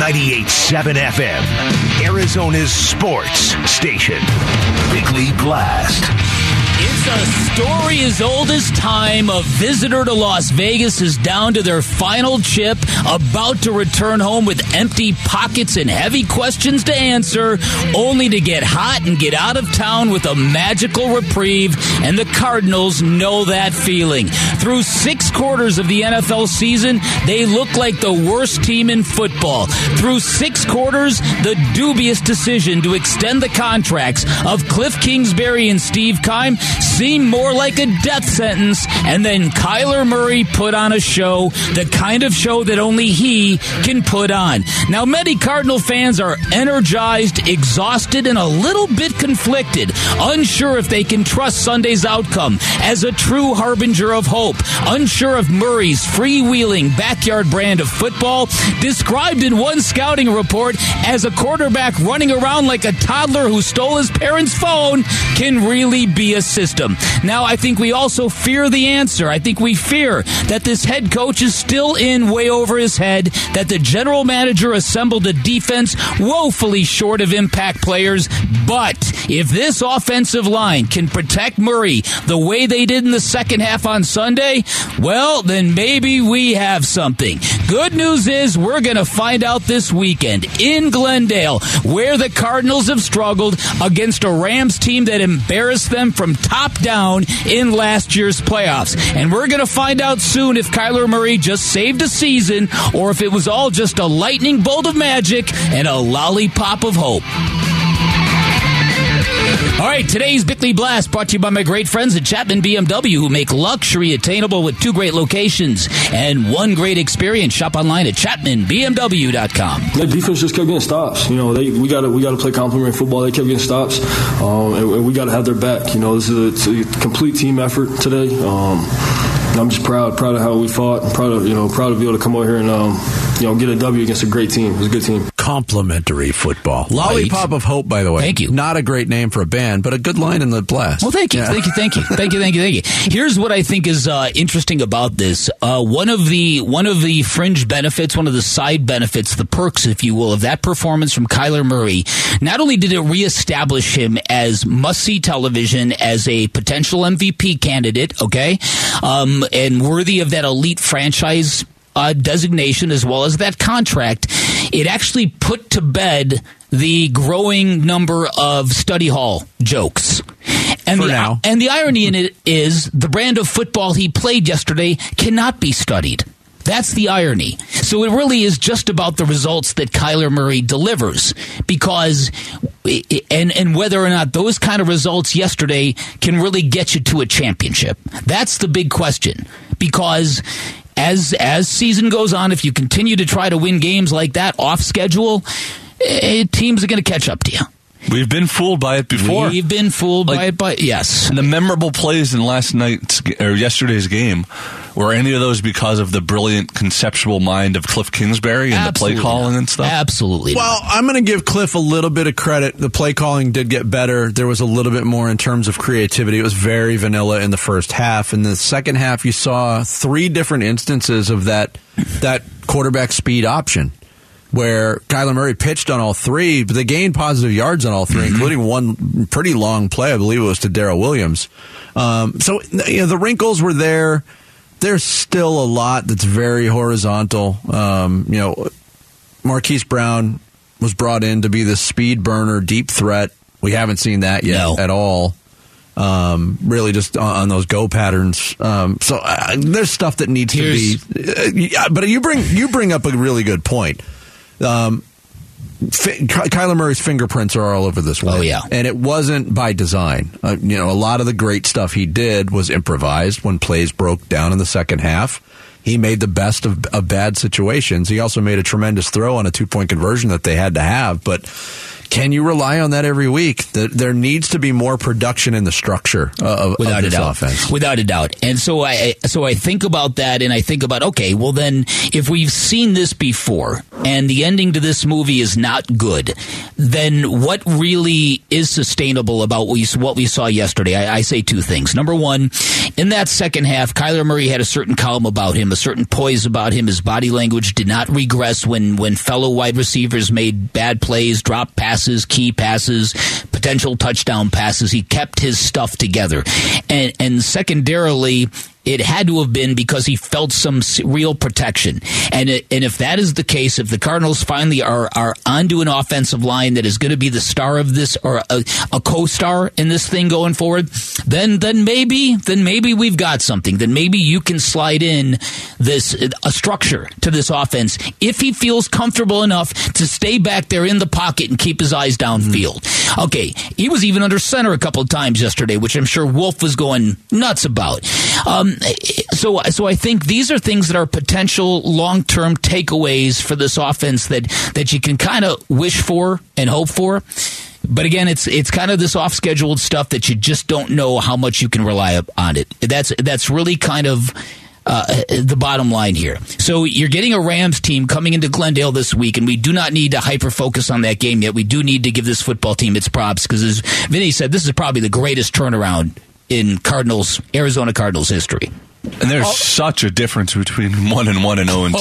98.7 FM, Arizona's sports station. Bickley Blast. It's a story as old as time. A visitor to Las Vegas is down to their final chip, about to return home with empty pockets and heavy questions to answer, only to get hot and get out of town with a magical reprieve. And the Cardinals know that feeling. Through six quarters of the NFL season, they look like the worst team in football. Through six quarters, the dubious decision to extend the contracts of Cliff Kingsbury and Steve Keim seemed more like a death sentence, and then Kyler Murray put on a show, the kind of show that only he can put on. Now, many Cardinal fans are energized, exhausted, and a little bit conflicted, unsure if they can trust Sunday's outcome as a true harbinger of hope, unsure of Murray's freewheeling backyard brand of football, described in one scouting report as a quarterback running around like a toddler who stole his parents' phone, can really be a system. Now, I think we also fear the answer. I think we fear that this head coach is still in way over his head, that the general manager assembled a defense woefully short of impact players. But if this offensive line can protect Murray the way they did in the second half on Sunday, well, then maybe we have something. Good news is we're going to find out this weekend in Glendale where the Cardinals have struggled against a Rams team that embarrassed them from top down in last year's playoffs. And we're going to find out soon if Kyler Murray just saved a season or if it was all just a lightning bolt of magic and a lollipop of hope. All right, today's Bickley Blast brought to you by my great friends at Chapman BMW who make luxury attainable with two great locations and one great experience. Shop online at chapmanbmw.com. The defense just kept getting stops. You know, they, we got to we got to play complementary football. They kept getting stops, um, and, and, we got to have their back. You know, this is a, a complete team effort today. Um, I'm just proud, proud of how we fought. Proud of you know, proud to be able to come over here and um, you know get a W against a great team. It was a good team. Complimentary football, lollipop right. of hope. By the way, thank you. Not a great name for a band, but a good line in the blast. Well, thank you, yeah. thank you, thank you, thank you, thank you, thank you. Here's what I think is uh, interesting about this. Uh, one of the one of the fringe benefits, one of the side benefits, the perks, if you will, of that performance from Kyler Murray. Not only did it reestablish him as must see television, as a potential MVP candidate, okay, um, and worthy of that elite franchise uh, designation as well as that contract, it actually put to bed the growing number of study hall jokes. And For the, now. and the irony in it is the brand of football he played yesterday cannot be studied. That's the irony. So it really is just about the results that Kyler Murray delivers because and and whether or not those kind of results yesterday can really get you to a championship. That's the big question because as as season goes on if you continue to try to win games like that off schedule, eh, teams are going to catch up to you. We've been fooled by it before. We've been fooled like, by it, but yes. And the memorable plays in last night's or yesterday's game were any of those because of the brilliant conceptual mind of Cliff Kingsbury and Absolutely the play calling not. and stuff? Absolutely. Well, not. I'm going to give Cliff a little bit of credit. The play calling did get better. There was a little bit more in terms of creativity. It was very vanilla in the first half. In the second half, you saw three different instances of that that quarterback speed option where Kyler Murray pitched on all three, but they gained positive yards on all 3 Mm-hmm. including one pretty long play. I believe it was to Darrel Williams. Um, so you know, the wrinkles were there. There's still a lot that's very horizontal. Um, you know, Marquise Brown was brought in to be the speed burner, deep threat. We haven't seen that yet No. at all. Um, really, just on, on those go patterns. Um, so uh, there's stuff that needs Here's- to be. Uh, but you bring you bring up a really good point. Um, Fi- Kyler Murray's fingerprints are all over this one. Oh, yeah. and it wasn't by design. Uh, you know, a lot of the great stuff he did was improvised when plays broke down in the second half. He made the best of, of bad situations. He also made a tremendous throw on a two point conversion that they had to have. But can you rely on that every week? That there needs to be more production in the structure of, without of a doubt. offense. Without a doubt. And so I so I think about that and I think about okay, well then if we've seen this before and the ending to this movie is not good, then what really is sustainable about what we, what we saw yesterday? I, I say two things. Number one, in that second half, Kyler Murray had a certain calm about him, a certain poise about him. His body language did not regress when when fellow wide receivers made bad plays, dropped passes, key passes, potential touchdown passes. He kept his stuff together. And, and secondarily, it had to have been because he felt some real protection. And it, and if that is the case, if the Cardinals finally are are onto an offensive line that is going to be the star of this or a, a co-star in this thing going forward, then then maybe then maybe we've got something. Then maybe you can slide in this a structure to this offense if he feels comfortable enough to stay back there in the pocket and keep his eyes downfield. Mm-hmm. Okay, he was even under center a couple of times yesterday, which I'm sure Wolf was going nuts about. Um, Um, eh, eh, so, so I think these are things that are potential long term takeaways for this offense that that you can kind of wish for and hope for. But again, it's it's kind of this off scheduled stuff that you just don't know how much you can rely on it. That's that's really kind of. Uh, the bottom line here. So you're getting a Rams team coming into Glendale this week, and we do not need to hyper focus on that game yet. We do need to give this football team its props because, as Vinny said, this is probably the greatest turnaround in Cardinals Arizona Cardinals history. And there's oh. such a difference between one and one and zero oh and two.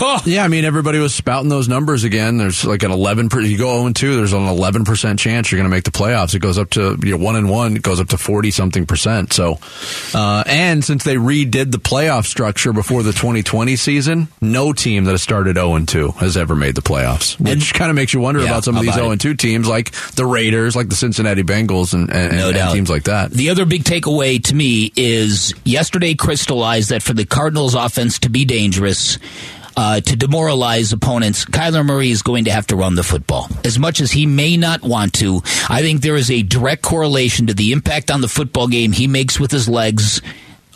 Oh. yeah, I mean everybody was spouting those numbers again. There's like an eleven. Per, you go zero and two. There's an eleven percent chance you're going to make the playoffs. It goes up to you know, one and one. It goes up to forty something percent. So, uh, and since they redid the playoff structure before the 2020 season, no team that has started zero and two has ever made the playoffs, which kind of makes you wonder yeah, about some of these zero and two teams, like the Raiders, like the Cincinnati Bengals, and, and, no and teams like that. The other big takeaway to me is yesterday crystallized that for the Cardinals offense to be dangerous, uh, to demoralize opponents, Kyler Murray is going to have to run the football. As much as he may not want to, I think there is a direct correlation to the impact on the football game he makes with his legs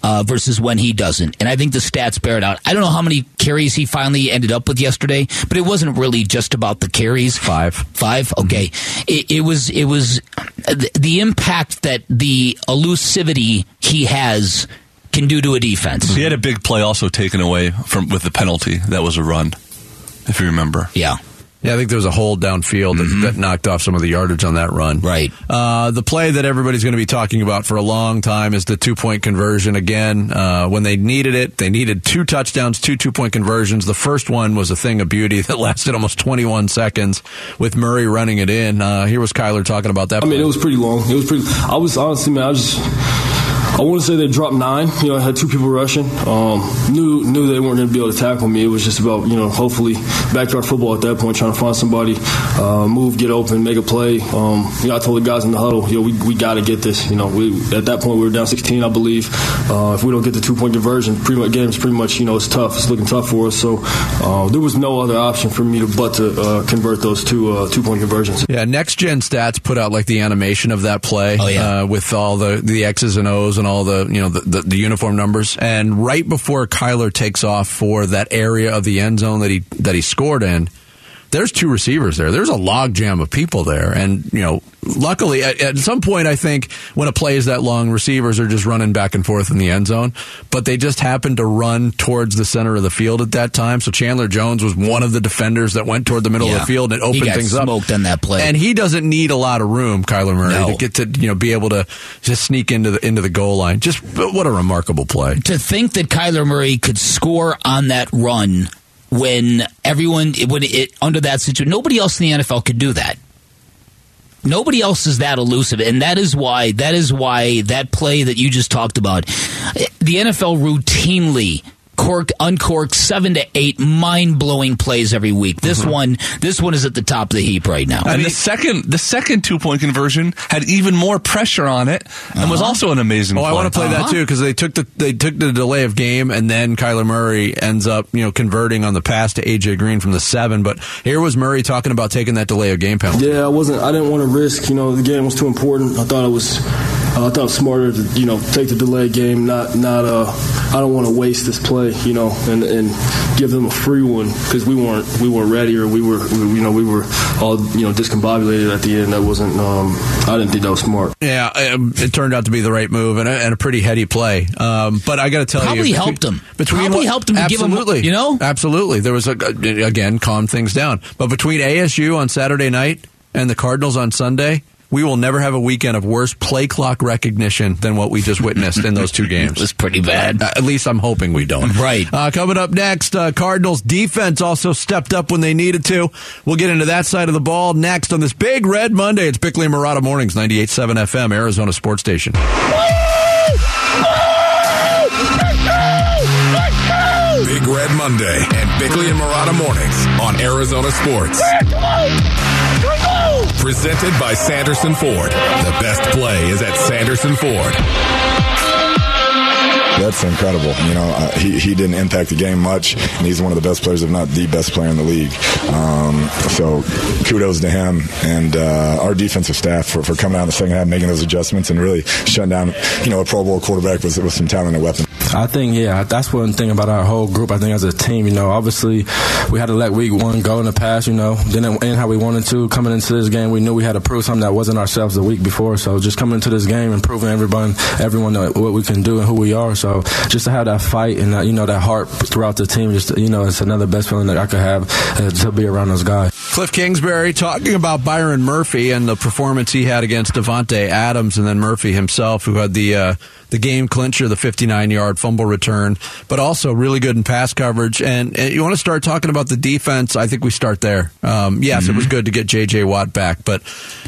uh, versus when he doesn't. And I think the stats bear it out. I don't know how many carries he finally ended up with yesterday, but it wasn't really just about the carries. Five. Five? Okay. Mm-hmm. It, it, was, it was the, the impact that the elusivity he has can do to a defense. He had a big play also taken away from with the penalty. That was a run, if you remember. Yeah. Yeah, I think there was a hold downfield mm-hmm. that, that, knocked off some of the yardage on that run. Right. Uh, the play that everybody's going to be talking about for a long time is the two point conversion. Again, uh, when they needed it, they needed two touchdowns, two two point conversions. The first one was a thing of beauty that lasted almost 21 seconds with Murray running it in. Uh, here was Kyler talking about that. I mean, it was pretty long. It was pretty. I was honestly, man, I was I want to say they dropped nine. You know, I had two people rushing. Um, knew knew they weren't going to be able to tackle me. It was just about you know, hopefully backyard football at that point, trying to find somebody, uh, move, get open, make a play. Um, you know, I told the guys in the huddle, you know, we, we got to get this. You know, we at that point we were down 16, I believe. Uh, if we don't get the two point conversion, pretty much game's pretty much you know it's tough. It's looking tough for us. So uh, there was no other option for me to but to uh, convert those two uh, two point conversions. Yeah, next gen stats put out like the animation of that play oh, yeah. Uh, with all the the X's and O's and all the you know the, the, the, uniform numbers. And right before Kyler takes off for that area of the end zone that he that he scored in, there's two receivers there. There's a logjam of people there, and you know, luckily at, at, some point, I think when a play is that long, receivers are just running back and forth in the end zone, but they just happened to run towards the center of the field at that time. So Chandler Jones was one of the defenders that went toward the middle yeah. of the field and opened things up. Smoked on that play, and he doesn't need a lot of room, Kyler Murray, no. to get to you know be able to just sneak into the into the goal line. Just what a remarkable play! To think that Kyler Murray could score on that run when everyone when it under that situation, nobody else in the NFL could do that. Nobody else is that elusive, and that is why that is why that play that you just talked about, eh, the NFL routinely corked, uncorked, seven to eight mind blowing plays every week. This mm-hmm. one, this one is at the top of the heap right now. And I mean, the second, the second two point conversion had even more pressure on it, and uh-huh. was also an amazing. Oh, play. I want to play uh-huh. that too because they took the they took the delay of game, and then Kyler Murray ends up you know converting on the pass to AJ Green from the seven. But here was Murray talking about taking that delay of game penalty. Yeah, I wasn't. I didn't want to risk. You know, the game was too important. I thought it was uh, I thought it was smarter to you know take the delay game, not not uh, I don't want to waste this play, you know, and, and give them a free one because we weren't we weren't ready or we were we, you know we were all you know discombobulated at the end. That wasn't um, I didn't think that was smart. Yeah, um, it turned out to be the right move and a, and a pretty heady play. Um, but I got to tell Probably you, probably helped him. Between Probably what- helped him to give him- absolutely, you know? absolutely. There was a again calm things down. But between ASU on Saturday night and the Cardinals on Sunday. We will never have a weekend of worse play clock recognition than what we just witnessed in those two games. It was pretty bad. Uh, At least I'm hoping we don't. Right. Uh, coming up next, uh, Cardinals defense also stepped up when they needed to. We'll get into that side of the ball next on this big red Monday. It's Bickley and Marotta Mornings, 98.7 FM, Arizona Sports Station. Big Red Monday and Bickley and Marotta Mornings on Arizona Sports. Presented by Sanderson Ford. The best play is at Sanderson Ford. That's incredible. You know, uh, he, he didn't impact the game much, and he's one of the best players, if not the best player in the league. Um, so kudos to him and uh, our defensive staff for, for coming out in the second half, making those adjustments, and really shutting down, you know, a Pro Bowl quarterback with, with some talent and weapons. I think, yeah, that's one thing about our whole group. I think as a team, you know, obviously we had to let week one go in the past, you know, didn't end how we wanted to. Coming into this game, we knew we had to prove something that wasn't ourselves the week before. So just coming into this game and proving everyone, everyone what we can do and who we are. So just to have that fight and that, you know, that heart throughout the team, just, you know, it's another best feeling that I could have uh, to be around those guys. Cliff Kingsbury talking about Byron Murphy and the performance he had against Davante Adams, and then Murphy himself, who had the uh, the game clincher, the 59 yard fumble return, but also really good in pass coverage. And, and you want to start talking about the defense? I think we start there. Um, yes, it was good to get J.J. Watt back, but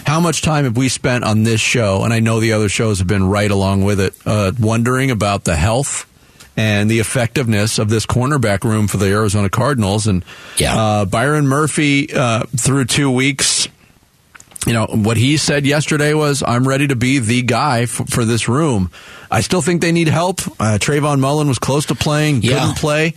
how much time have we spent on this show? And I know the other shows have been right along with it, uh, wondering about the health and the effectiveness of this cornerback room for the Arizona Cardinals. And Yeah. uh, Byron Murphy uh, through two weeks. You know what he said yesterday was, "I'm ready to be the guy f- for this room." I still think they need help. Uh, Trayvon Mullen was close to playing, Yeah. couldn't play.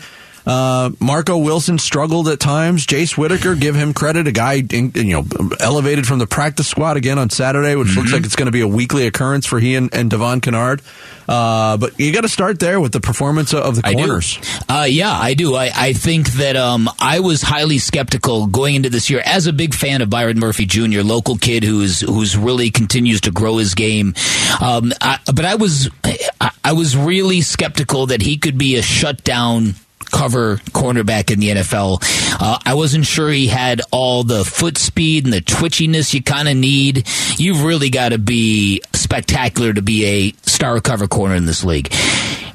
Uh, Marco Wilson struggled at times. Jace Whitaker, give him credit, a guy in, you know elevated from the practice squad again on Saturday, which Mm-hmm. looks like it's going to be a weekly occurrence for he and, and Devon Kennard. Uh, but you got to start there with the performance of the I corners. Uh, yeah, I do. I, I think that um, I was highly skeptical going into this year as a big fan of Byron Murphy Jr., local kid who's who's really continues to grow his game. Um, I, but I was I, I was really skeptical that he could be a shutdown cover cornerback in the NFL. Uh, I wasn't sure he had all the foot speed and the twitchiness you kind of need. You've really got to be spectacular to be a star cover corner in this league.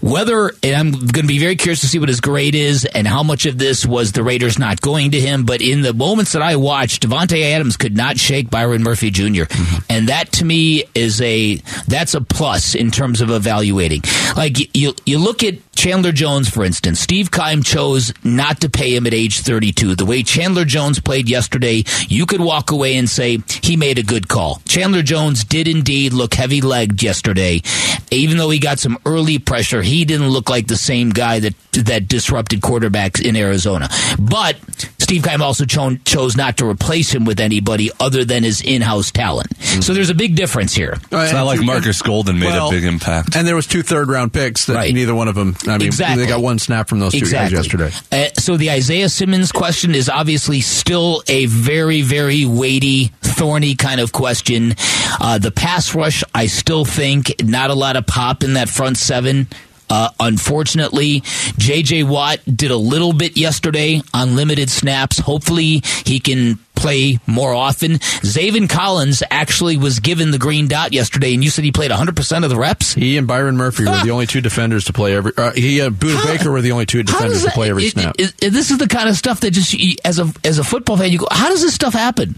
Whether, and I'm going to be very curious to see what his grade is and how much of this was the Raiders not going to him. But in the moments that I watched, Davante Adams could not shake Byron Murphy junior And that to me is a, that's a plus in terms of evaluating. Like you, you look at Chandler Jones, for instance. Steve Keim chose not to pay him at age 32. The way Chandler Jones played yesterday, you could walk away and say he made a good call. Chandler Jones did indeed look heavy legged yesterday. Even though he got some early pressure, he didn't look like the same guy that that disrupted quarterbacks in Arizona. But Steve Keim also cho- chose not to replace him with anybody other than his in-house talent. So mm-hmm. there's a big difference here. It's not like Marcus Golden made Well, a big impact. And there was two third round picks that Right. neither one of them. I mean, Exactly. they got one snap from those two exactly. guys yesterday. Uh, so the Isaiah Simmons question is obviously still a very, very weighty, thorny kind of question. Uh, the pass rush, I still think not a lot of pop in that front seven. Uh, unfortunately, J.J. Watt did a little bit yesterday on limited snaps. Hopefully, he can play more often. Zaven Collins actually was given the green dot yesterday, and you said he played 100% of the reps. He and Byron Murphy were the only two defenders to play every. Uh, he and Budda Baker were the only two defenders does to play every snap. it- it- this is the kind of stuff that just as a as a football fan, you go, how does this stuff happen?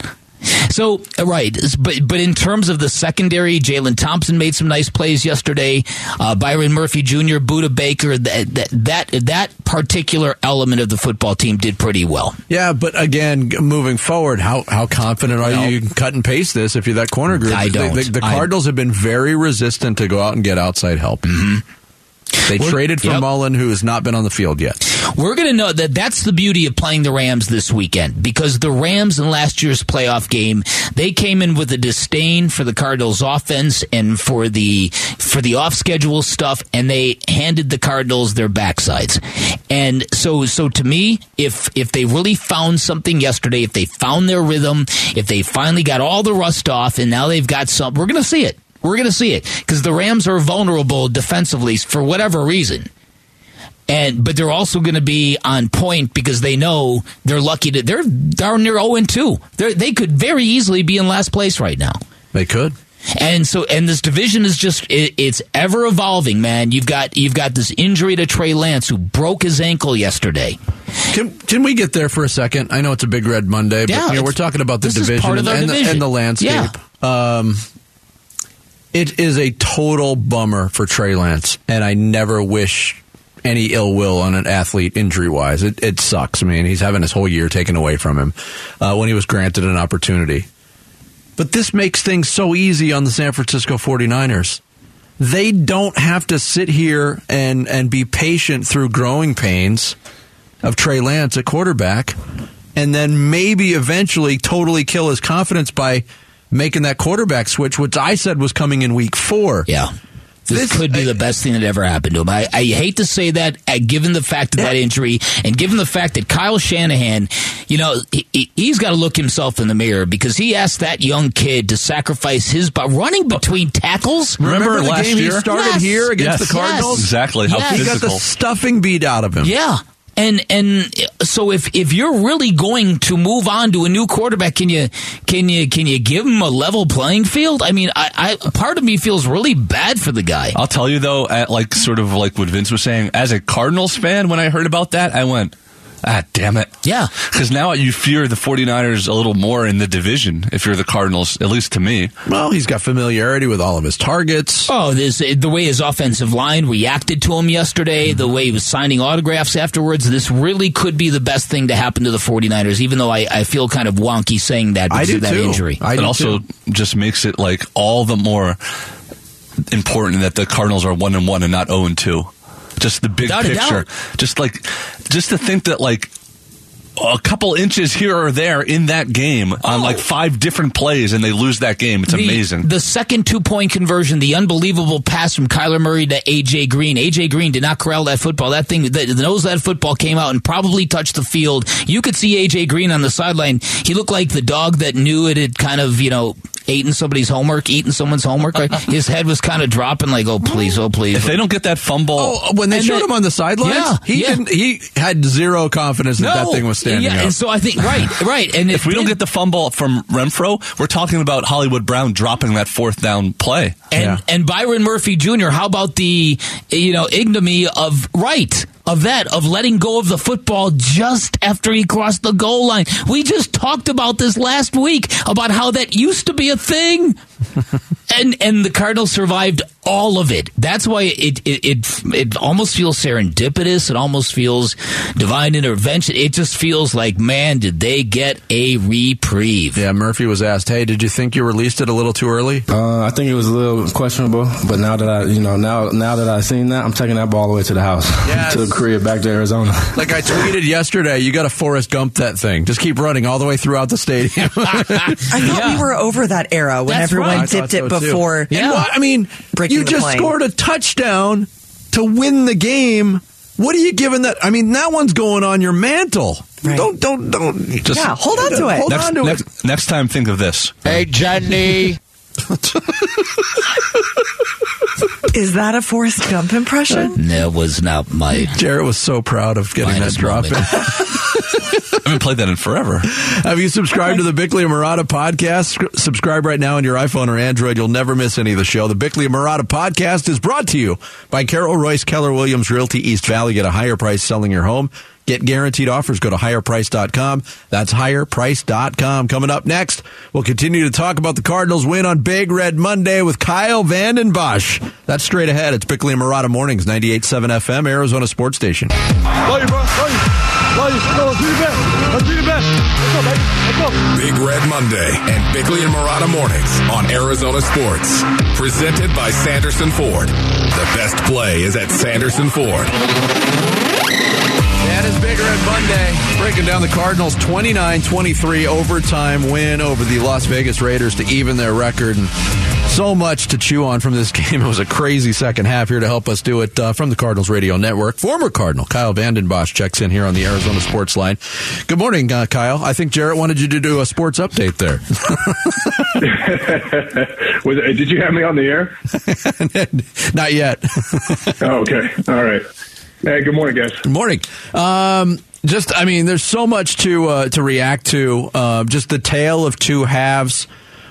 So uh, right, but but in terms of the secondary, Jalen Thompson made some nice plays yesterday. Uh, Byron Murphy Jr., Budda Baker, that, that that that particular element of the football team did pretty well. yeah, but again, moving forward, how how confident are No. you? You can cut and paste this if you're that corner group. I The- don't. The, the I- Cardinals have been very resistant to go out and get outside help. Mm-hmm. They We're- traded for yep. Mullen, who has not been on the field yet. We're going to know that that's the beauty of playing the Rams this weekend because the Rams in last year's playoff game, they came in with a disdain for the Cardinals offense and for the for the off schedule stuff and they handed the Cardinals their backsides. And so so to me, if if they really found something yesterday, if they found their rhythm, if they finally got all the rust off and now they've got some, we're going to see it. We're going to see it because the Rams are vulnerable defensively for whatever reason and but they're also going to be on point because they know they're lucky to they're darn near zero and two. They they could very easily be in last place right now. They could. And so, and this division is just, it, it's ever evolving, man. You've got, you've got this injury to Trey Lance who broke his ankle yesterday. Can can we get there for a second? I know it's a big red Monday, but Yeah, you know, we're talking about the division and, and the, and the landscape. Um, it is a total bummer for Trey Lance, and I never wish any ill will on an athlete injury wise. It, it sucks. I mean, he's having his whole year taken away from him uh, when he was granted an opportunity. But this makes things so easy on the San Francisco 49ers. They don't have to sit here and, and be patient through growing pains of Trey Lance at quarterback and then maybe eventually totally kill his confidence by making that quarterback switch, which I said was coming in week four. Yeah. This, This- could be the best thing that ever happened to him. I, I hate to say that, uh, given the fact of that injury, and given the fact that Kyle Shanahan, you know, he, he- he's got to look himself in the mirror because he asked that young kid to sacrifice his bu- running between tackles. Remember the last game year? he started Yes. here against Yes. the Cardinals? Exactly. How Yes. He got the stuffing beat out of him. Yeah. And and so if if you're really going to move on to a new quarterback, can you can you can you give him a level playing field? I mean, I, I part of me feels really bad for the guy. I'll tell you though, at like sort of like what Vince was saying, as a Cardinals fan, when I heard about that, I went, ah, damn it. Yeah. Because now you fear the 49ers a little more in the division if you're the Cardinals, at least to me. Well, he's got familiarity with all of his targets. Oh, this the way his offensive line reacted to him yesterday, the way he was signing autographs afterwards. This really could be the best thing to happen to the 49ers, even though I, I feel kind of wonky saying that I because do of that too. injury. I it do also too. just makes it like all the more important that the Cardinals are one and one and not zero and two. Just the big Without picture. Just like, just to think that like a couple inches here or there in that game on like oh. five different plays and they lose that game. It's Oh. the, amazing. The second two point conversion, the unbelievable pass from Kyler Murray to AJ Green. AJ Green did not corral that football. That thing, the, the nose of that football came out and probably touched the field. You could see AJ Green on the sideline. He looked like the dog that knew it had kind of, you know, eaten somebody's homework, eaten someone's homework. Right? His head was kind of dropping, like, oh please, oh please. if they don't get that fumble, Oh, when they And showed that- him on the sidelines, Yeah, he yeah. didn't. He had zero confidence that that thing was standing yeah, up. and so I think right, right, and if we don't get the fumble from Renfrow, we're talking about Hollywood Brown dropping that fourth down play. And Yeah. and Byron Murphy Jr. How about the you know ignominy of right of that of letting go of the football just after he crossed the goal line? We just talked about this last week about how that used to be a thing. and and the Cardinals survived all of it. That's why it it it, it almost feels serendipitous. It almost feels divine intervention. It just feels like man, did they get a reprieve? yeah, Murphy was asked, "Hey, did you think you released it a little too early?" Uh, I think it was a little questionable, but now that I, you know, now now that I've seen that, I'm taking that ball all the way to the house, Yes. to the crib, back to Arizona. Like I tweeted yesterday, you got to Forrest Gump that thing. Just keep running all the way throughout the stadium. I thought Yeah. we were over that era when That's everyone right. I thought dipped it so, too. before. Yeah. What- I mean, Breaking you just plane. scored a touchdown to win the game. What are you giving that? I mean, that one's going on your mantle. Right. Don't, don't, don't. Just Yeah, hold on to it. Hold next, on to it. next, next time, think of this. Hey Jenny. Is that a Forrest Gump impression? Uh, that was not my. Jarrett was so proud of getting Finest that drop moment. in. I haven't played that in forever. Have you subscribed to the Bickley and Marotta podcast? Sc- Subscribe right now on your iPhone or Android. You'll never miss any of the show. The Bickley and Marotta podcast is brought to you by Carol Royse Keller Williams Realty East Valley. Get a higher price selling your home. Get guaranteed offers. Go to higherprice.com. That's higherprice.com. Coming up next, we'll continue to talk about the Cardinals win on Big Red Monday with Kyle Vanden Bosch. That's straight ahead. It's Bickley and Marotta Mornings, 98.7 FM, Arizona Sports Station. Love you, bro. Love you. Love you. Let's be the best. Let's be the best. Let's go, baby. Let's go. Big Red Monday and Bickley and Marotta mornings on Arizona Sports. Presented by Sanderson Ford. The best play is at Sanderson Ford. That is Big Red Monday. Breaking down the Cardinals' 29 23 overtime win over the Las Vegas Raiders to even their record. And so much to chew on from this game. It was a crazy second half here to help us do it uh, from the Cardinals Radio Network. Former Cardinal Kyle Vanden Bosch checks in here on the Arizona Sports Line. Good morning, uh, Kyle. I think Jarrett wanted you to do a sports update there. Was, did you have me on the air? Not yet. oh, okay. All right. Hey, good morning, guys. Good morning. Um, just, I mean, there's so much to uh, to react to. Uh, just the tale of two halves.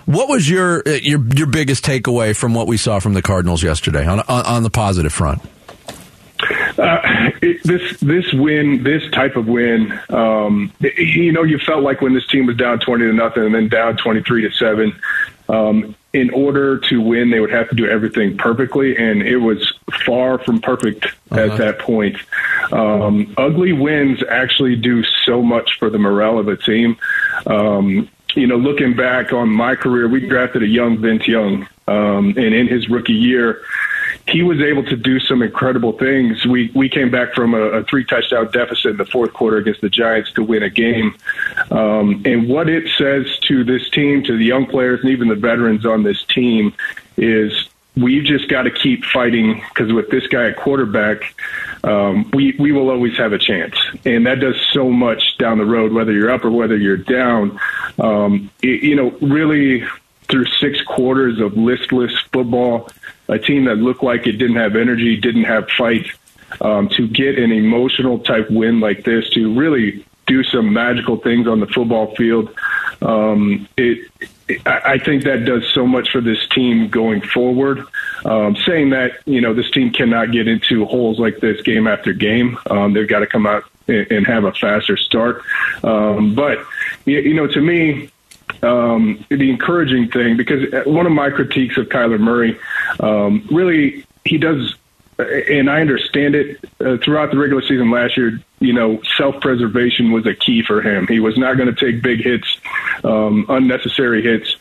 What was your uh, your your biggest takeaway from what we saw from the Cardinals yesterday on on, on the positive front? Uh, it, this this win, this type of win, um, it, you know, you felt like when this team was down twenty to nothing and then down twenty three to seven. Um, in order to win, they would have to do everything perfectly, and it was far from perfect uh-huh. at that point. Um, ugly wins actually do so much for the morale of a team. Um, you know, looking back on my career, we drafted a young Vince Young, um, and in his rookie year, he was able to do some incredible things. We we came back from a, a three touchdown deficit in the fourth quarter against the Giants to win a game. Um, and what it says to this team, to the young players, and even the veterans on this team, is we've just got to keep fighting because with this guy at quarterback, um, we we will always have a chance, and that does so much down the road, whether you're up or whether you're down. Um, it, you know, really through six quarters of listless football a team that looked like it didn't have energy, didn't have fight, um, to get an emotional type win like this, to really do some magical things on the football field. Um, it, it, I think that does so much for this team going forward. Um, saying that, you know, this team cannot get into holes like this game after game. Um, they've got to come out and, have a faster start. Um, but, you know, to me, um, the encouraging thing because one of my critiques of Kyler Murray, um, really, he does, and I understand it. Uh, throughout the regular season last year, you know, self preservation was a key for him. He was not going to take big hits, um, unnecessary hits.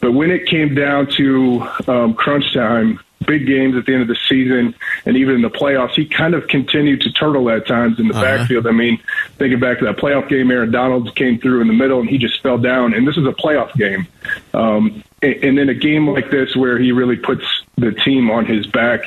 But when it came down to um, crunch time, big games at the end of the season and even in the playoffs, he kind of continued to turtle at times in the uh-huh. backfield. I mean, thinking back to that playoff game, Aaron Donald came through in the middle and he just fell down. And this is a playoff game. Um, and, and then a game like this where he really puts the team on his back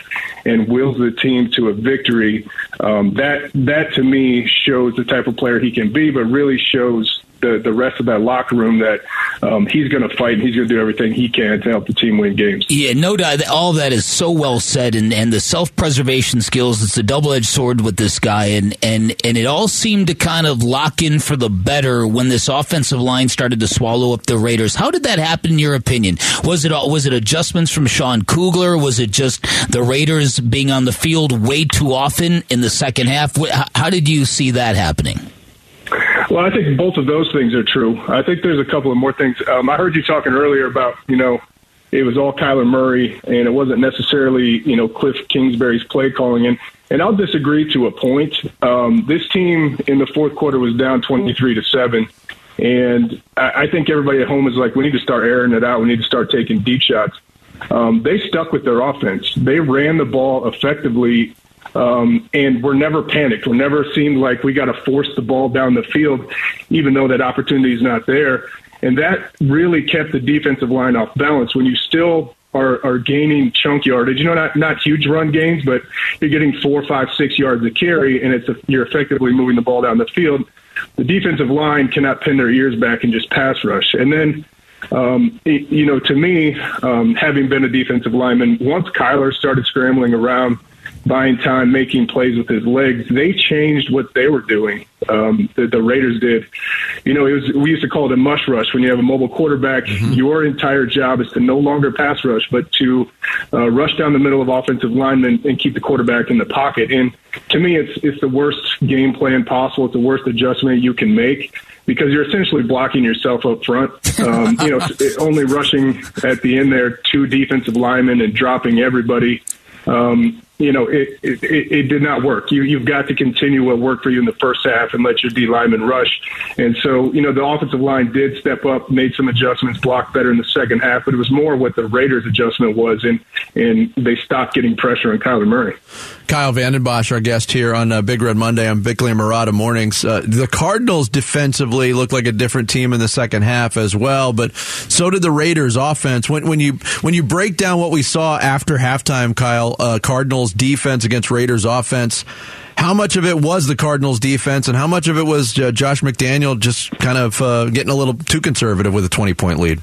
and wills the team to a victory, um, that that to me shows the type of player he can be, but really shows the the rest of that locker room that um, he's going to fight and he's going to do everything he can to help the team win games. Yeah, no doubt. All that is so well said, and, and the self preservation skills. It's a double edged sword with this guy, and and and it all seemed to kind of lock in for the better when this offensive line started to swallow up the Raiders. How did that happen, in your opinion? Was it was it adjustments from Sean Kugler? Was it just the Raiders being on the field way too often in the second half? How did you see that happening? Well, I think both of those things are true. I think there's a couple of more things. Um, I heard you talking earlier about, you know, it was all Kyler Murray and it wasn't necessarily, you know, Cliff Kingsbury's play calling. And, and I'll disagree to a point. Um, this team in the fourth quarter was down 23 to 7. And I, I think everybody at home is like, we need to start airing it out. We need to start taking deep shots. Um, they stuck with their offense. They ran the ball effectively um, and we're never panicked. We're never seemed like we got to force the ball down the field, even though that opportunity is not there. And that really kept the defensive line off balance. When you still are, are gaining chunk yardage, you know, not not huge run gains, but you're getting four, five, six yards a carry, and it's a, you're effectively moving the ball down the field. The defensive line cannot pin their ears back and just pass rush. And then um, it, you know, to me, um, having been a defensive lineman, once Kyler started scrambling around buying time, making plays with his legs. They changed what they were doing. Um, the, the Raiders did. You know, it was we used to call it a mush rush. When you have a mobile quarterback, mm-hmm. your entire job is to no longer pass rush, but to uh, rush down the middle of offensive linemen and keep the quarterback in the pocket. And to me, it's it's the worst game plan possible. It's the worst adjustment you can make because you're essentially blocking yourself up front. Um, you know, only rushing at the end there, two defensive linemen and dropping everybody. Um, you know, it, it, it, did not work. You, you've got to continue what worked for you in the first half and let your D lineman rush. And so, you know, the offensive line did step up, made some adjustments, blocked better in the second half, but it was more what the Raiders' adjustment was, and, and they stopped getting pressure on Kyler Murray. Kyle Vanden Bosch, our guest here on uh, Big Red Monday on Bickley and Marotta Mornings. Uh, the Cardinals defensively looked like a different team in the second half as well, but so did the Raiders offense. When, when you when you break down what we saw after halftime, Kyle, uh, Cardinals defense against Raiders offense, how much of it was the Cardinals defense and how much of it was uh, Josh McDaniel just kind of uh, getting a little too conservative with a 20 point lead?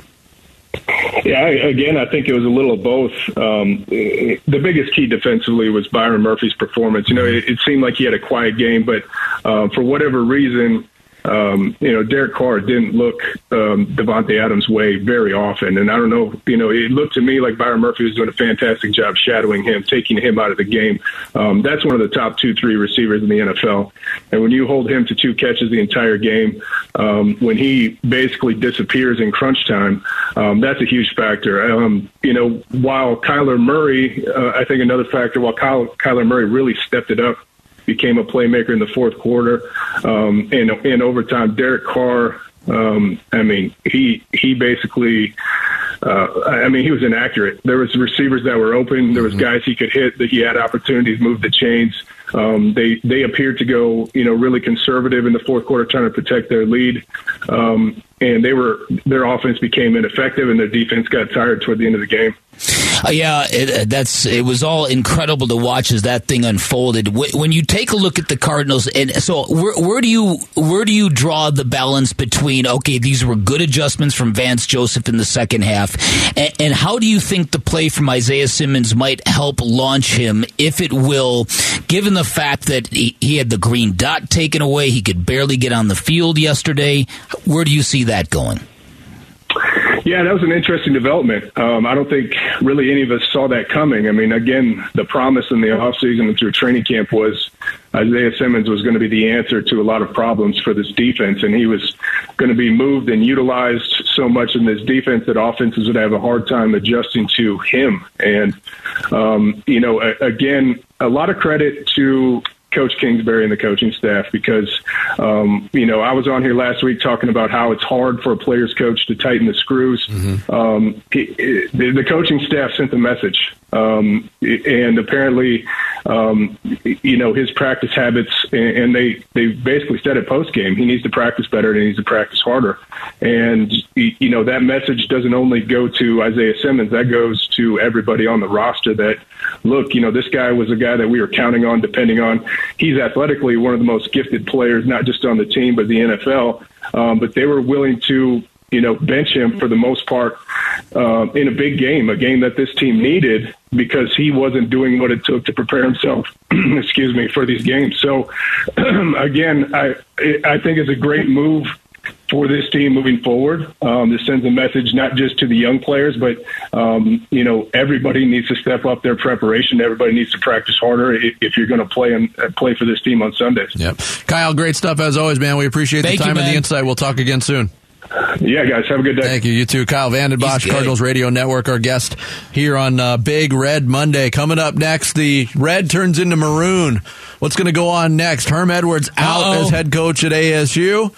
Yeah, I, again, I think it was a little of both. Um, the biggest key defensively was Byron Murphy's performance. You know, it, it seemed like he had a quiet game, but uh, for whatever reason, um, you know, Derek Carr didn't look um, Davante Adams' way very often, and I don't know. You know, it looked to me like Byron Murphy was doing a fantastic job shadowing him, taking him out of the game. Um, that's one of the top two, three receivers in the NFL, and when you hold him to two catches the entire game, um, when he basically disappears in crunch time, um, that's a huge factor. Um, you know, while Kyler Murray, uh, I think another factor, while Kyle, Kyler Murray really stepped it up became a playmaker in the fourth quarter. Um, and in overtime, Derek Carr, um, I mean, he he basically. Uh, I mean, he was inaccurate. There was receivers that were open. There was mm-hmm. guys he could hit that he had opportunities move the chains. Um, they they appeared to go, you know, really conservative in the fourth quarter, trying to protect their lead. Um, and they were their offense became ineffective, and their defense got tired toward the end of the game. Uh, yeah, it, uh, that's it was all incredible to watch as that thing unfolded. When you take a look at the Cardinals, and so where, where do you where do you draw the balance between okay, these were good adjustments from Vance Joseph in the second half, and, and how do you think the play from Isaiah Simmons might help launch him, if it will, given the fact that he, he had the green dot taken away, he could barely get on the field yesterday. Where do you see that going? Yeah, that was an interesting development. Um, I don't think really any of us saw that coming. I mean, again, the promise in the offseason and through training camp was Isaiah Simmons was going to be the answer to a lot of problems for this defense, and he was going to be moved and utilized so much in this defense that offenses would have a hard time adjusting to him. And, um, you know, again, a lot of credit to Coach Kingsbury and the coaching staff because, um, you know, I was on here last week talking about how it's hard for a player's coach to tighten the screws. Mm-hmm. Um, he, the, the coaching staff sent the message um, and apparently, um, you know, his practice habits, and they, they basically said it post game, he needs to practice better and he needs to practice harder. And, you know, that message doesn't only go to Isaiah Simmons, that goes to everybody on the roster that, look, you know, this guy was a guy that we were counting on, depending on, he's athletically one of the most gifted players, not just on the team, but the NFL. Um, but they were willing to you know, bench him for the most part uh, in a big game, a game that this team needed because he wasn't doing what it took to prepare himself, excuse me, for these games. So, again, I I think it's a great move for this team moving forward. Um, this sends a message not just to the young players, but um, you know everybody needs to step up their preparation. Everybody needs to practice harder if you're going to play and play for this team on Sundays. Yep, Kyle, great stuff as always, man. We appreciate Thank the time you, and the insight. We'll talk again soon. Yeah, guys, have a good day. Thank you. You too. Kyle Vanden Bosch, Cardinals Radio Network, our guest here on uh, Big Red Monday. Coming up next, the red turns into maroon. What's going to go on next? Herm Edwards out Uh-oh. as head coach at ASU.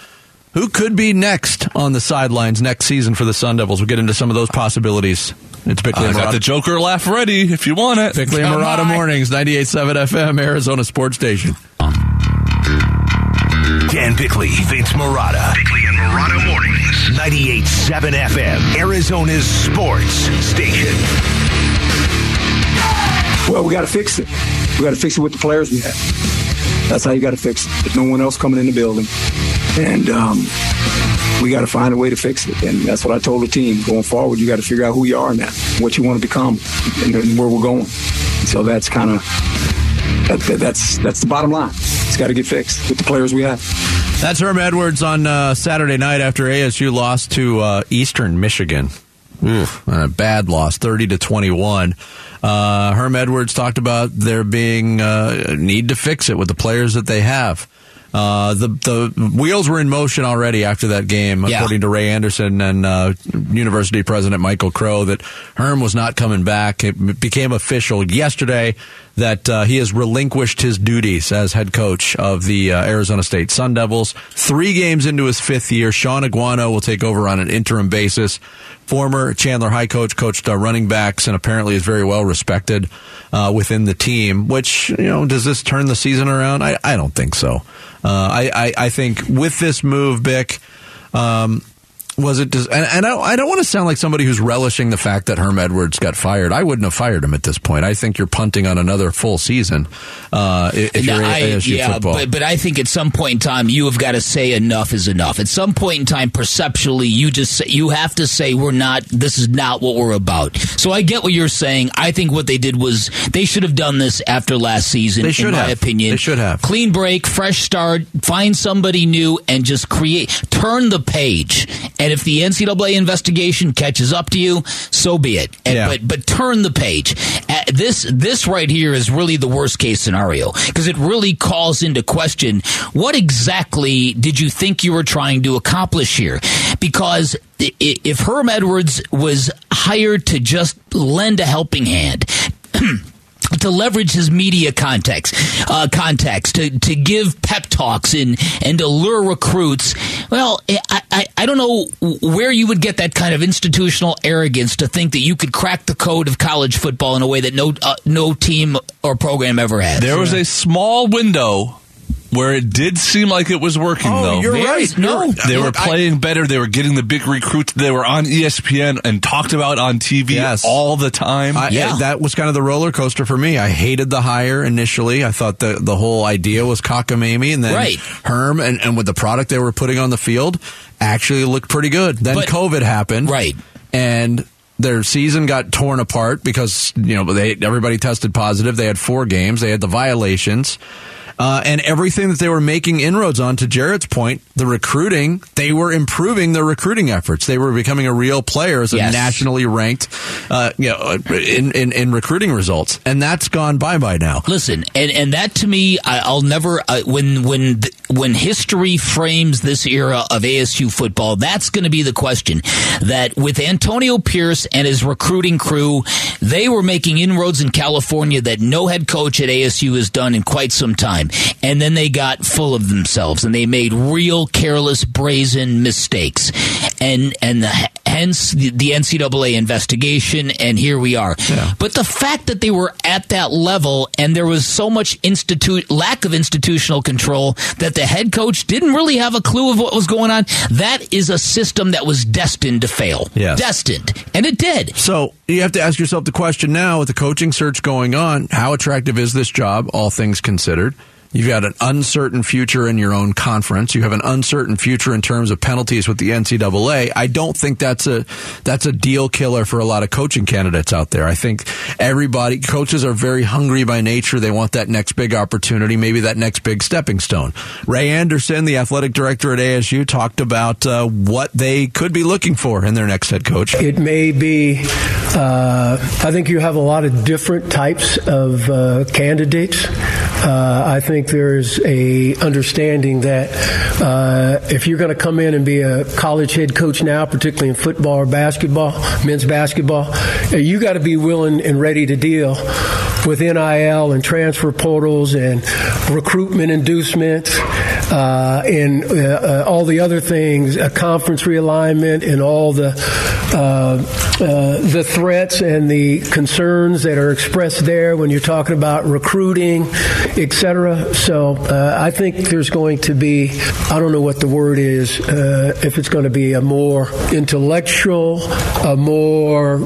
Who could be next on the sidelines next season for the Sun Devils? We'll get into some of those possibilities. It's Bickley I got the Joker laugh ready if you want it. Bickley and Marotta Mornings, 98.7 FM, Arizona Sports Station. Dan Bickley, Vince Marotta. Bickley and Marotta Mornings. 98.7 FM, Arizona's sports station. Well, we got to fix it. We got to fix it with the players we have. That's how you got to fix it. There's no one else coming in the building. And um, we got to find a way to fix it. And that's what I told the team. Going forward, you got to figure out who you are now, what you want to become, and, and where we're going. So that's kind of That, that, that's that's the bottom line. It's got to get fixed with the players we have. That's Herm Edwards on uh, Saturday night after ASU lost to uh, Eastern Michigan. Oof, a bad loss, thirty to twenty-one. Uh, Herm Edwards talked about there being uh, need to fix it with the players that they have. Uh, the the wheels were in motion already after that game, Yeah. according to Ray Anderson and uh, University President Michael Crow, that Herm was not coming back. It became official yesterday that uh, he has relinquished his duties as head coach of the uh, Arizona State Sun Devils. Three games into his fifth year, Shaun Aguano will take over on an interim basis. Former Chandler High coach coached uh, running backs and apparently is very well respected uh, within the team. Which you know, does this turn the season around? I, I don't think so. Uh, I, I I think with this move, Bick. Um, was it? Does, and, and I, I don't want to sound like somebody who's relishing the fact that Herm Edwards got fired. I wouldn't have fired him at this point. I think you're punting on another full season uh, if No, you're I- ASU yeah, football. But, but I think at some point in time, you have got to say enough is enough. At some point in time, perceptually, you just say, you have to say we're not. This is not what we're about. So I get what you're saying. I think what they did was they should have done this after last season. They should in my have. opinion, They should have. clean break, fresh start, find somebody new, and just create turn the page. And if the NCAA investigation catches up to you, so be it. And, Yeah. But but turn the page. Uh, this this right here is really the worst case scenario because it really calls into question what exactly did you think you were trying to accomplish here? Because if Herm Edwards was hired to just lend a helping hand. To leverage his media context, uh, context to, to give pep talks and, and to lure recruits. Well, I, I, I don't know where you would get that kind of institutional arrogance to think that you could crack the code of college football in a way that no uh, no team or program ever has. There was a small window where it did seem like it was working, Oh, though. you're Very- right. No, They were Look, I- playing better. They were getting the big recruits. They were on ESPN and talked about on TV Yes. all the time. I, Yeah. that was kind of the roller coaster for me. I hated the hire initially. I thought the the whole idea was cockamamie, and then Right. Herm and, and with the product they were putting on the field actually looked pretty good. Then But- COVID happened, Right. and their season got torn apart because you know they everybody tested positive. They had four games. They had the violations. Uh, and everything that they were making inroads on, to Jarrett's point, the recruiting, they were improving their recruiting efforts. They were becoming a real player as a Yes. nationally ranked, uh, you know, in, in, in recruiting results. And that's gone bye bye now. Listen, and, and that to me, I, I'll never uh, when when th- when history frames this era of ASU football, that's going to be the question. That with Antonio Pierce and his recruiting crew, they were making inroads in California that no head coach at ASU has done in quite some time, and then they got full of themselves and they made real careless, brazen mistakes, and and the, hence the, the NCAA investigation, and here we are. But the fact that they were at that level and there was so much institute lack of institutional control that the head coach didn't really have a clue of what was going on, that is a system that was destined to fail. Yes. Destined. And it did. So you have to ask yourself the question now with the coaching search going on how attractive is this job, all things considered? You've got an uncertain future in your own conference. You have an uncertain future in terms of penalties with the NCAA. I don't think that's a that's a deal killer for a lot of coaching candidates out there. I think everybody coaches are very hungry by nature. They want that next big opportunity, maybe that next big stepping stone. Ray Anderson, the athletic director at ASU, talked about uh, what they could be looking for in their next head coach. It may be, uh, I think you have a lot of different types of uh, candidates. Uh, I think there's a understanding that uh, if you're going to come in and be a college head coach now, particularly in football or basketball, men's basketball, uh, you got to be willing and ready to deal with NIL and transfer portals and recruitment inducements uh, and uh, uh, all the other things, a conference realignment and all the uh, the threats and the concerns that are expressed there when you're talking about recruiting, et cetera. So uh, I think there's going to be, I don't know what the word is, uh, if it's going to be a more intellectual, a more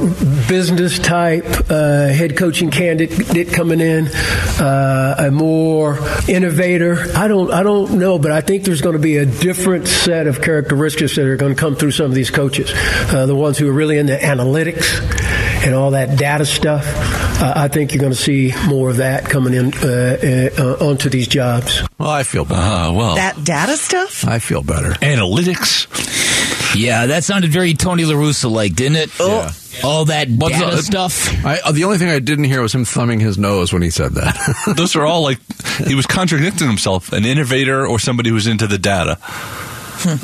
business type uh, head coaching candidate coming in, uh, a more innovator. I don't, I don't know, but I think there's going to be a different set of characteristics that are going to come through some of these coaches. Uh, the ones who are really into analytics and all that data stuff. Uh, I think you're going to see more of that coming in uh, uh, onto these jobs. Well, I feel better. Uh, well, That data stuff? I feel better. analytics. Yeah, that sounded very Tony La Russa like, didn't it? Yeah. All that What's data the- stuff. I, uh, the only thing I didn't hear was him thumbing his nose when he said that. Those are all like he was contradicting himself. An innovator or somebody who's into the data,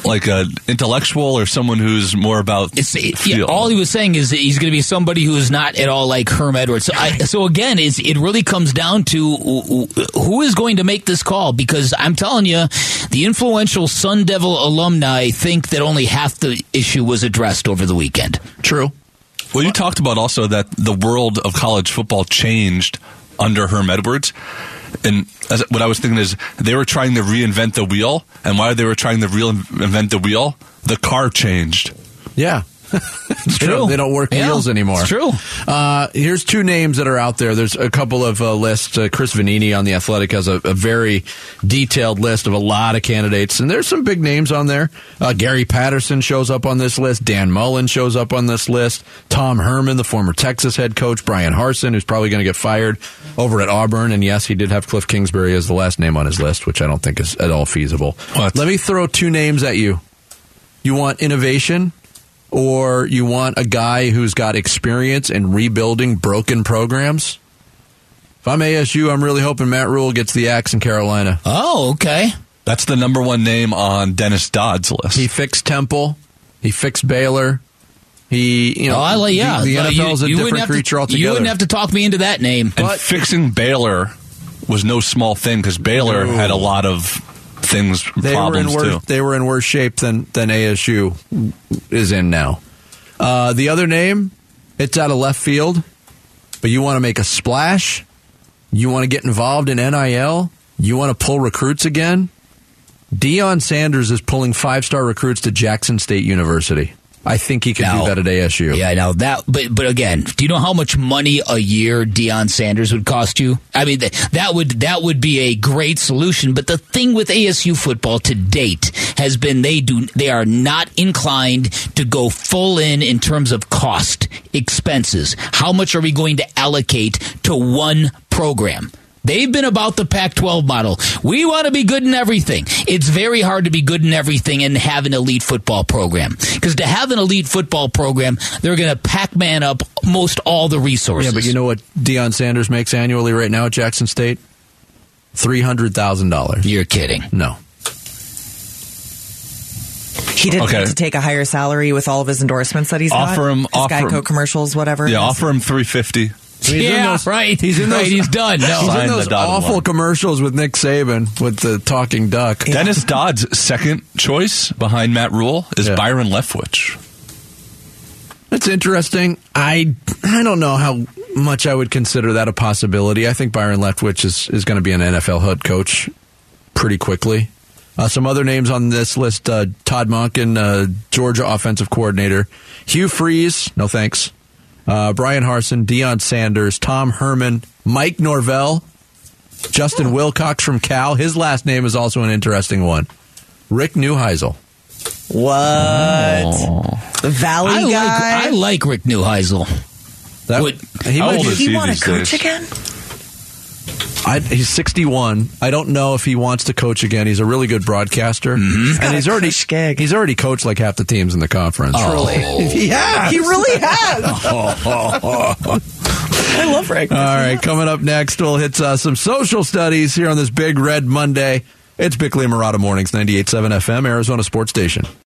like an intellectual or someone who's more about It's, the yeah, all he was saying is that he's going to be somebody who is not at all like Herm Edwards. So, I, so again, it's, it really comes down to who- who is going to make this call because I'm telling you, the influential Sun Devil alumni think that only half the issue was addressed over the weekend. True. Well, you talked about also that the world of college football changed under Herm Edwards. And as, what I was thinking is they were trying to reinvent the wheel. And while they were trying to reinvent the wheel, the car changed. Yeah. It's true. They don't work Yeah, wheels anymore. it's true. Uh, here's two names that are out there. There's a couple of uh, lists. Uh, Chris Vannini on the Athletic has a, a very detailed list of a lot of candidates, and there's some big names on there. Uh, Gary Patterson shows up on this list. Dan Mullen shows up on this list. Tom Herman, the former Texas head coach. Bryan Harsin, who's probably going to get fired over at Auburn. And yes, he did have Cliff Kingsbury as the last name on his list, which I don't think is at all feasible. What? Let me throw two names at you. You want innovation? Or you want a guy who's got experience in rebuilding broken programs. If I'm ASU, I'm really hoping Matt Rhule gets the axe in Carolina. Oh, okay. That's the number one name on Dennis Dodd's list. He fixed Temple. He fixed Baylor. He, you know, oh, I like, yeah. the, the No, NFL is a you different have to- creature altogether. You wouldn't have to talk me into that name. and fixing Baylor was no small thing because Baylor had a lot of things, they were in problems worse. too. They were in worse shape than than ASU is in now. Uh, the other name, it's out of left field, but you want to make a splash. You want to get involved in NIL. You want to pull recruits again. Deion Sanders is pulling five star recruits to Jackson State University. I think he could Now- do that at ASU. Yeah, now that, but but again, do you know how much money a year Deion Sanders would cost you? I mean, th- that would that would be a great solution. But the thing with ASU football to date has been they do they are not inclined to go full in in terms of cost expenses. How much are we going to allocate to one program? They've been about the Pac 12 model. We want to be good in everything. It's very hard to be good in everything and have an elite football program. Because to have an elite football program, they're going to Pac Man up most all the resources. Yeah, but you know what Deion Sanders makes annually right now at Jackson State? Three hundred thousand dollars. You're kidding. No. He didn't Okay. have to take a higher salary with all of his endorsements that he's got. Offer him- his offer him- Geico commercials, whatever. Yeah, offer him three fifty. He's in yeah, those- right. He's in right, those. He's done. No. He's in those awful line. commercials with Nick Saban with the talking duck. Dennis Dodd's second choice behind Matt Rhule is Yeah. Byron Leftwich. That's interesting. I I don't know how much I would consider that a possibility. I think Byron Leftwich is, is going to be an NFL head coach pretty quickly. Uh, some other names on this list: uh, Todd Monken, uh, Georgia offensive coordinator, Hugh Freeze, no thanks. Uh, Bryan Harsin, Deion Sanders, Tom Herman, Mike Norvell, Justin Wilcox from Cal. His last name is also an interesting one. Rick Neuheisel. What? The Valley I like, guy. I like Rick Neuheisel. That, Would- he How old is he he want these to coach again? I, he's 61. I don't know if he wants to coach again. He's a really good broadcaster, got and he's already cush gig. he's already coached like half the teams in the conference. Truly. he has. He really has. I love Rick. All right, coming up next, we'll hit uh, some social studies here on this Big Red Monday. It's Bickley and Marotta Mornings, 98.7 FM, Arizona Sports Station.